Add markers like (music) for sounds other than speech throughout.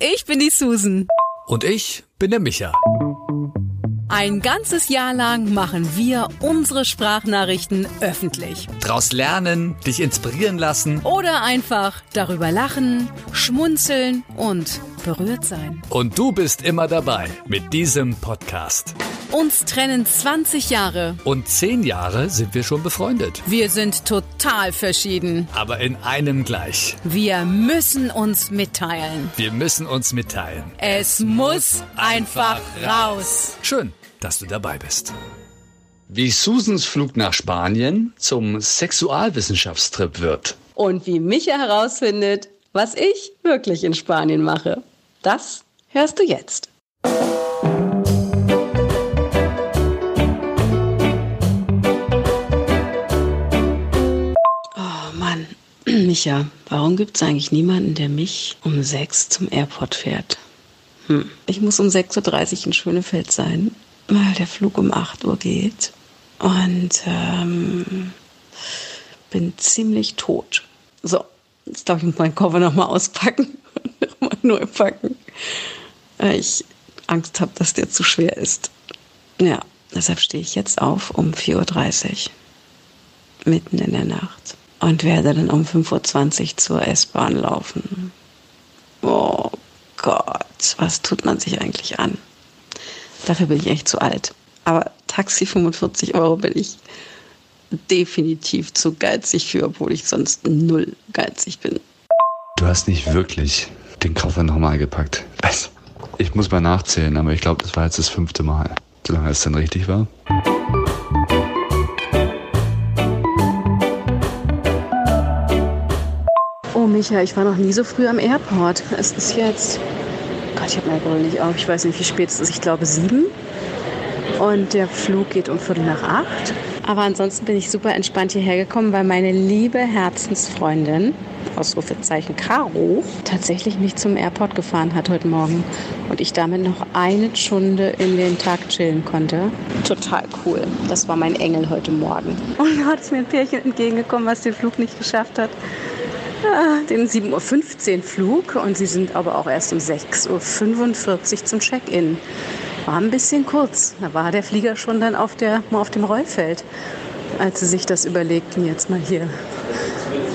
ich bin die Susan. Und ich bin der Micha. Ein ganzes Jahr lang machen wir unsere Sprachnachrichten öffentlich. Draus lernen, dich inspirieren lassen. Oder einfach darüber lachen, schmunzeln und berührt sein. Und du bist immer dabei mit diesem Podcast. Uns trennen 20 Jahre. Und 10 Jahre sind wir schon befreundet. Wir sind total verschieden. Aber in einem gleich. Wir müssen uns mitteilen. Wir müssen uns mitteilen. Es muss einfach raus. Schön, dass du dabei bist. Wie Susans Flug nach Spanien zum Sexualwissenschaftstrip wird. Und wie Micha herausfindet, was ich wirklich in Spanien mache. Das hörst du jetzt. Oh Mann, (clears throat) Micha, warum gibt es eigentlich niemanden, der mich um sechs zum Airport fährt? Hm. Ich muss um 6.30 Uhr in Schönefeld sein, weil der Flug um 8 Uhr geht. Und ähm, bin ziemlich tot. So, jetzt darf ich meinen Koffer nochmal auspacken neu packen. Weil ich Angst habe, dass der zu schwer ist. Ja, deshalb stehe ich jetzt auf um 4.30 Uhr. Mitten in der Nacht. Und werde dann um 5.20 Uhr zur S-Bahn laufen. Oh Gott, was tut man sich eigentlich an? Dafür bin ich echt zu alt. Aber Taxi 45 Euro bin ich definitiv zu geizig für, obwohl ich sonst null geizig bin. Du hast nicht wirklich den Koffer nochmal gepackt. Also, ich muss mal nachzählen, aber ich glaube, das war jetzt das fünfte Mal. Solange es dann richtig war. Oh, Micha, ich war noch nie so früh am Airport. Es ist jetzt. Gott, ich habe meine Brille nicht auf. Ich weiß nicht, wie spät es ist. Ich glaube sieben. Und der Flug geht um Viertel nach acht. Aber ansonsten bin ich super entspannt hierher gekommen, weil meine liebe Herzensfreundin, Ausrufezeichen Caro, tatsächlich mich zum Airport gefahren hat heute Morgen. Und ich damit noch eine Stunde in den Tag chillen konnte. Total cool. Das war mein Engel heute Morgen. Und da ist mir ein Pärchen entgegengekommen, was den Flug nicht geschafft hat. Ja, den 7.15 Uhr Flug und sie sind aber auch erst um 6.45 Uhr zum Check-in. War ein bisschen kurz. Da war der Flieger schon dann auf, der, auf dem Rollfeld, als sie sich das überlegten, jetzt mal hier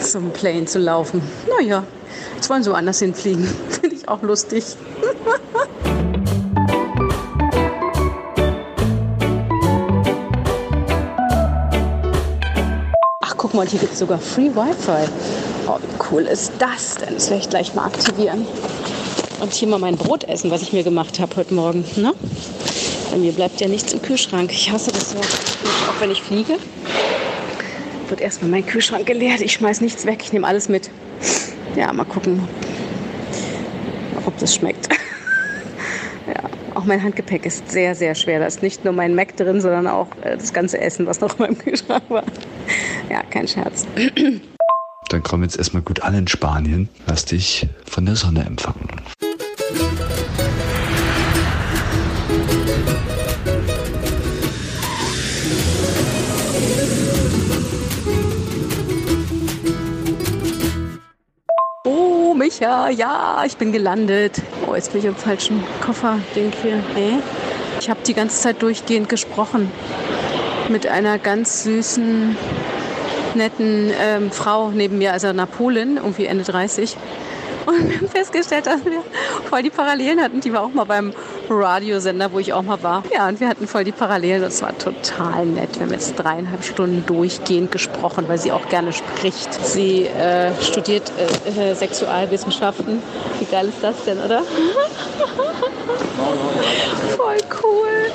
zum Plane zu laufen. Naja, jetzt wollen sie woanders hinfliegen. (laughs) Finde ich auch lustig. Ach, guck mal, hier gibt es sogar Free Wi-Fi. Oh, wie cool ist das denn? Das werde ich gleich mal aktivieren. Und hier mal mein Brot essen, was ich mir gemacht habe heute Morgen. Ne? Bei mir bleibt ja nichts im Kühlschrank. Ich hasse das so. Auch wenn ich fliege, wird erstmal mein Kühlschrank geleert. Ich schmeiß nichts weg. Ich nehme alles mit. Ja, mal gucken, ob das schmeckt. (laughs) ja, auch mein Handgepäck ist sehr, sehr schwer. Da ist nicht nur mein Mac drin, sondern auch äh, das ganze Essen, was noch in meinem Kühlschrank war. Ja, kein Scherz. Dann komm jetzt erstmal gut an in Spanien. Lass dich von der Sonne empfangen. Micha, ja, ich bin gelandet. Oh, jetzt bin ich im falschen Kofferding hier. Nee. Ich habe die ganze Zeit durchgehend gesprochen. Mit einer ganz süßen, netten ähm, Frau neben mir, also einer Polin, irgendwie Ende 30. Und wir haben festgestellt, dass wir voll die Parallelen hatten. Die war auch mal beim Radiosender, wo ich auch mal war. Ja, und wir hatten voll die Parallelen. Das war total nett. Wir haben jetzt dreieinhalb Stunden durchgehend gesprochen, weil sie auch gerne spricht. Sie äh, studiert äh, äh, Sexualwissenschaften. Wie geil ist das denn, oder? (laughs) voll cool.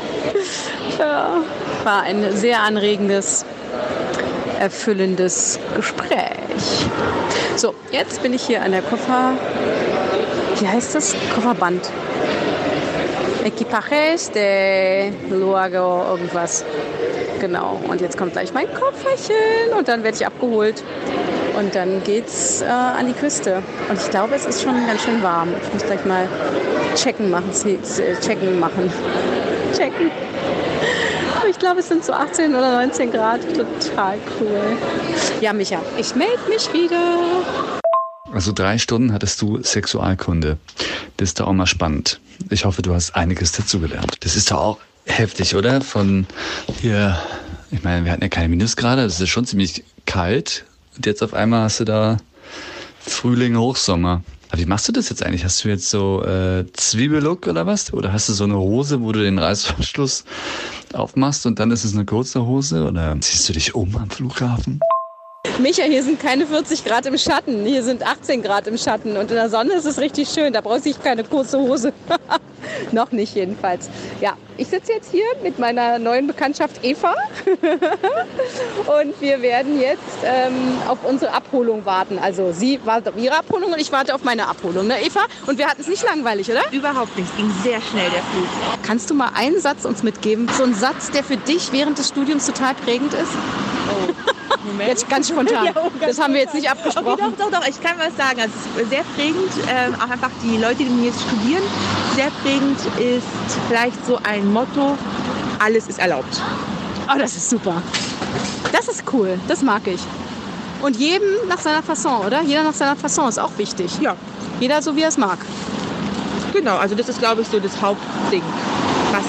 Ja, war ein sehr anregendes, erfüllendes Gespräch. Jetzt bin ich hier an der Koffer. Wie heißt das? Kofferband. Equipajes de Luago irgendwas. Genau. Und jetzt kommt gleich mein Kofferchen und dann werde ich abgeholt. Und dann geht's äh, an die Küste. Und ich glaube, es ist schon ganz schön warm. Ich muss gleich mal checken machen. Checken machen. (laughs) Checken. Ich glaube, es sind so 18 oder 19 Grad. Total cool. Ja, Micha, ich melde mich wieder. Also drei Stunden hattest du Sexualkunde. Das ist doch auch mal spannend. Ich hoffe, du hast einiges dazugelernt. Das ist doch auch heftig, oder? Von hier, ich meine, wir hatten ja keine Minusgrade, das ist schon ziemlich kalt. Und jetzt auf einmal hast du da Frühling, Hochsommer. Aber wie machst du das jetzt eigentlich? Hast du jetzt so äh, Zwiebellook oder was? Oder hast du so eine Hose, wo du den Reißverschluss aufmachst und dann ist es eine kurze Hose? Oder ziehst du dich um am Flughafen? Micha, hier sind keine 40 Grad im Schatten. Hier sind 18 Grad im Schatten. Und in der Sonne ist es richtig schön. Da brauche ich keine kurze Hose. (laughs) Noch nicht jedenfalls. Ja, ich sitze jetzt hier mit meiner neuen Bekanntschaft Eva. (laughs) und wir werden jetzt ähm, auf unsere Abholung warten. Also sie wartet auf ihre Abholung und ich warte auf meine Abholung. Ne, Eva? Und wir hatten es nicht langweilig, oder? Überhaupt nicht. Es ging sehr schnell, der Flug. Kannst du mal einen Satz uns mitgeben? So ein Satz, der für dich während des Studiums total prägend ist? Oh. Moment. Jetzt ganz spontan. (laughs) Ja, oh, ganz das haben wir jetzt nicht abgesprochen. Okay, doch, doch, doch. Ich kann was sagen. Also, es ist sehr prägend. Ähm, auch einfach die Leute, die jetzt studieren. Sehr prägend ist vielleicht so ein Motto: Alles ist erlaubt. Oh, das ist super. Das ist cool. Das mag ich. Und jedem nach seiner Fasson, oder? Jeder nach seiner Fasson ist auch wichtig. Ja. Jeder so, wie er es mag. Genau. Also das ist, glaube ich, so das Hauptding, was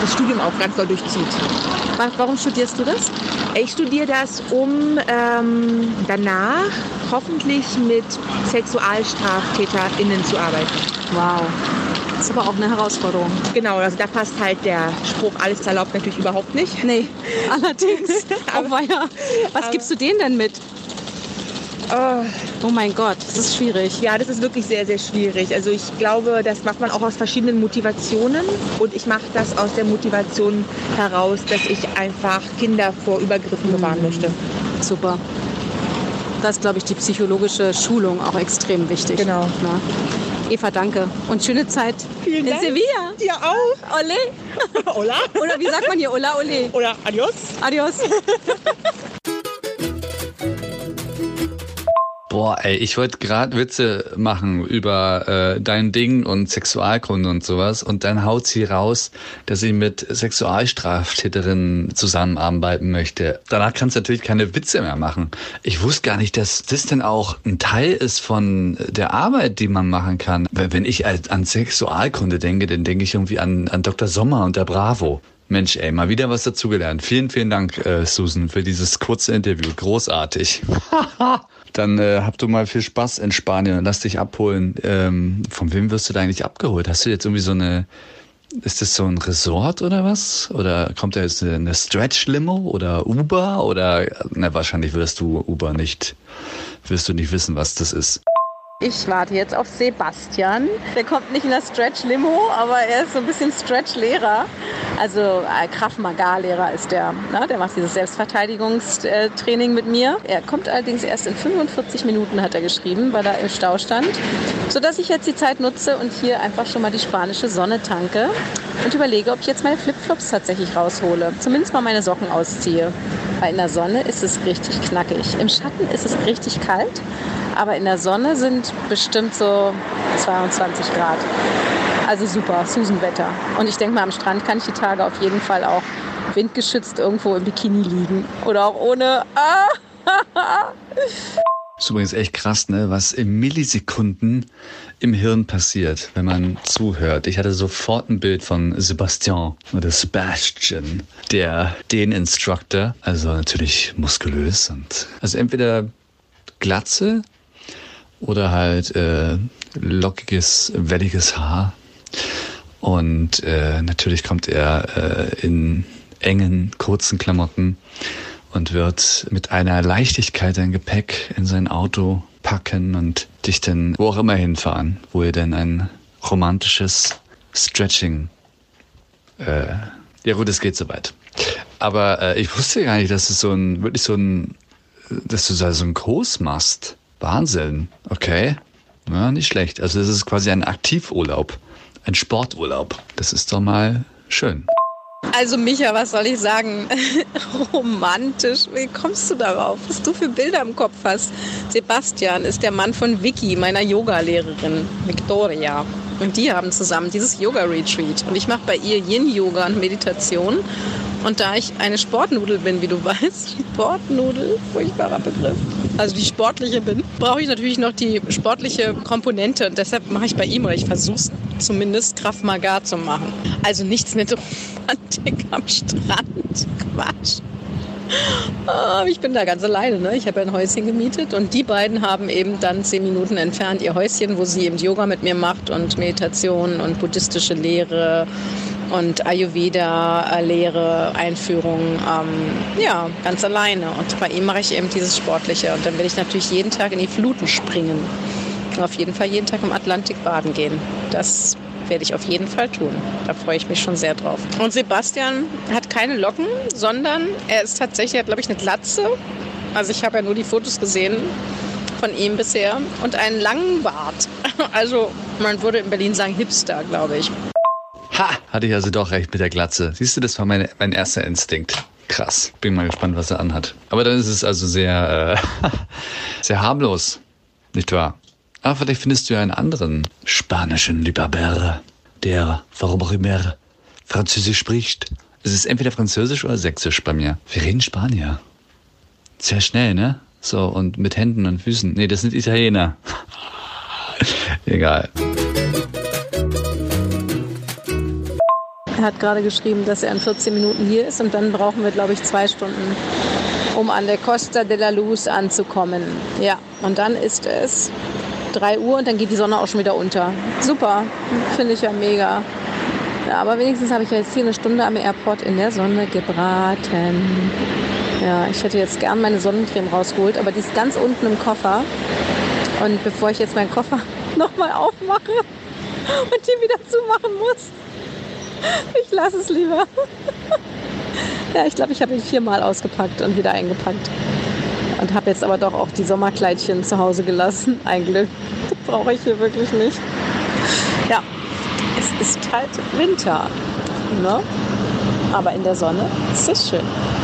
das Studium auch ganz doll durchzieht. Warum studierst du das? Ich studiere das, um ähm, danach hoffentlich mit SexualstraftäterInnen zu arbeiten. Wow. Das ist aber auch eine Herausforderung. Genau, also da passt halt der Spruch, alles ist erlaubt natürlich überhaupt nicht. Nee, allerdings. (laughs) Aber- oh, weia. Was aber- gibst du denen denn mit? Oh, Oh mein Gott, das ist schwierig. ja, das ist wirklich sehr, sehr schwierig. Also ich glaube, das macht man auch aus verschiedenen Motivationen. Und ich mache das aus der Motivation heraus, dass ich einfach Kinder vor Übergriffen bewahren möchte. Super. Da ist, glaube ich, die psychologische Schulung auch extrem wichtig. Genau. Na? Eva, danke. Und schöne Zeit Vielen in Dank. Sevilla. Dir auch. Ole. (laughs) Hola. Oder wie sagt man hier? Ola, ole. Oder adios. Adios. (laughs) Boah, ey, ich wollte gerade Witze machen über äh, dein Ding und Sexualkunde und sowas und dann haut sie raus, dass sie mit Sexualstraftäterinnen zusammenarbeiten möchte. Danach kannst du natürlich keine Witze mehr machen. Ich wusste gar nicht, dass das denn auch ein Teil ist von der Arbeit, die man machen kann. Wenn ich an Sexualkunde denke, dann denke ich irgendwie an, an Dr. Sommer und der Bravo. Mensch, ey, mal wieder was dazugelernt. Vielen, vielen Dank, äh, Susan, für dieses kurze Interview. Großartig. (laughs) Dann äh, habt du mal viel Spaß in Spanien und lass dich abholen. Ähm, von wem wirst du da eigentlich abgeholt? Hast du jetzt irgendwie so eine, ist das so ein Resort oder was? Oder kommt da jetzt eine, Stretch-Limo oder Uber? Oder, na, wahrscheinlich wirst du Uber nicht, wirst du nicht wissen, was das ist. Ich warte jetzt auf Sebastian. Der kommt nicht in der Stretch-Limo, aber er ist so ein bisschen Stretch-Lehrer. Also äh, Krav Maga-Lehrer ist der. Ne? Der macht dieses Selbstverteidigungstraining mit mir. Er kommt allerdings erst in 45 Minuten, hat er geschrieben, weil er im Stau stand. Sodass ich jetzt die Zeit nutze und hier einfach schon mal die spanische Sonne tanke und überlege, ob ich jetzt meine Flipflops tatsächlich raushole. Zumindest mal meine Socken ausziehe. Weil in der Sonne ist es richtig knackig. Im Schatten ist es richtig kalt. Aber in der Sonne sind bestimmt so 22 Grad. Also super, Susan-Wetter. Und ich denke mal, am Strand kann ich die Tage auf jeden Fall auch windgeschützt irgendwo im Bikini liegen. Oder auch ohne. Ah! (laughs) ist übrigens echt krass, ne, was in Millisekunden im Hirn passiert, wenn man zuhört. Ich hatte sofort ein Bild von Sebastian oder Sebastian, der den Instructor, also natürlich muskulös und also entweder Glatze oder halt äh, lockiges, welliges Haar. Und äh, natürlich kommt er äh, in engen, kurzen Klamotten und wird mit einer Leichtigkeit sein Gepäck in sein Auto packen und dich dann wo auch immer hinfahren, wo ihr dann ein romantisches Stretching. Äh, ja gut, es geht soweit. Aber äh, ich wusste gar nicht, dass es so ein wirklich so ein, dass du so einen Kurs machst. Wahnsinn. Okay. Ja, nicht schlecht. Also es ist quasi ein Aktivurlaub, ein Sporturlaub. Das ist doch mal schön. Also Micha, was soll ich sagen? (laughs) Romantisch. Wie kommst du darauf? Was du für Bilder im Kopf hast. Sebastian ist der Mann von Vicky, meiner Yoga-Lehrerin, Victoria. Und die haben zusammen dieses Yoga-Retreat. Und ich mache bei ihr Yin-Yoga und Meditation. Und da ich eine Sportnudel bin, wie du (laughs) weißt, Sportnudel, furchtbarer Begriff, also die sportliche bin, brauche ich natürlich noch die sportliche Komponente. Und deshalb mache ich bei ihm, oder ich versuche es zumindest, Kraft Maga zu machen. Also nichts mit Romantik am Strand. Quatsch. Ah, ich bin da ganz alleine. Ne? Ich habe ein Häuschen gemietet und die beiden haben eben dann zehn Minuten entfernt ihr Häuschen, wo sie eben Yoga mit mir macht und Meditation und buddhistische Lehre und Ayurveda-Lehre, Einführung, ähm, ja, ganz alleine. Und bei ihm mache ich eben dieses Sportliche. Und dann werde ich natürlich jeden Tag in die Fluten springen. Auf jeden Fall jeden Tag im Atlantik baden gehen. Das werde ich auf jeden Fall tun. Da freue ich mich schon sehr drauf. Und Sebastian hat keine Locken, sondern er ist tatsächlich, glaube ich, eine Glatze. Also ich habe ja nur die Fotos gesehen von ihm bisher und einen langen Bart. (laughs) Also man würde in Berlin sagen Hipster, glaube ich. Ha! Hatte ich also doch recht mit der Glatze. Siehst du, das war meine, mein erster Instinkt. Krass. Bin mal gespannt, was er anhat. Aber dann ist es also sehr, äh, (laughs) sehr harmlos. Nicht wahr? Aber vielleicht findest du ja einen anderen spanischen Liebhaber, der, warum auch immer, Französisch spricht. Es ist entweder Französisch oder Sächsisch bei mir. Wir reden Spanier. Sehr schnell, ne? So, und mit Händen und Füßen. Nee, das sind Italiener. (laughs) Egal. Hat gerade geschrieben, dass er in 14 Minuten hier ist und dann brauchen wir, glaube ich, zwei Stunden, um an der Costa de la Luz anzukommen. Ja, und dann ist es 3 Uhr und dann geht die Sonne auch schon wieder unter. Super, finde ich ja mega. Ja, aber wenigstens habe ich jetzt hier eine Stunde am Airport in der Sonne gebraten. Ja, ich hätte jetzt gern meine Sonnencreme rausgeholt, aber die ist ganz unten im Koffer. Und bevor ich jetzt meinen Koffer (laughs) nochmal aufmache und die wieder zumachen muss, ich lasse es lieber. ja, ich glaube, ich habe ihn viermal ausgepackt und wieder eingepackt. Und habe jetzt aber doch auch die Sommerkleidchen zu Hause gelassen. Ein Glück. (laughs) Brauche ich hier wirklich nicht. Ja, es ist halt Winter. Ne? Aber in der Sonne ist es schön.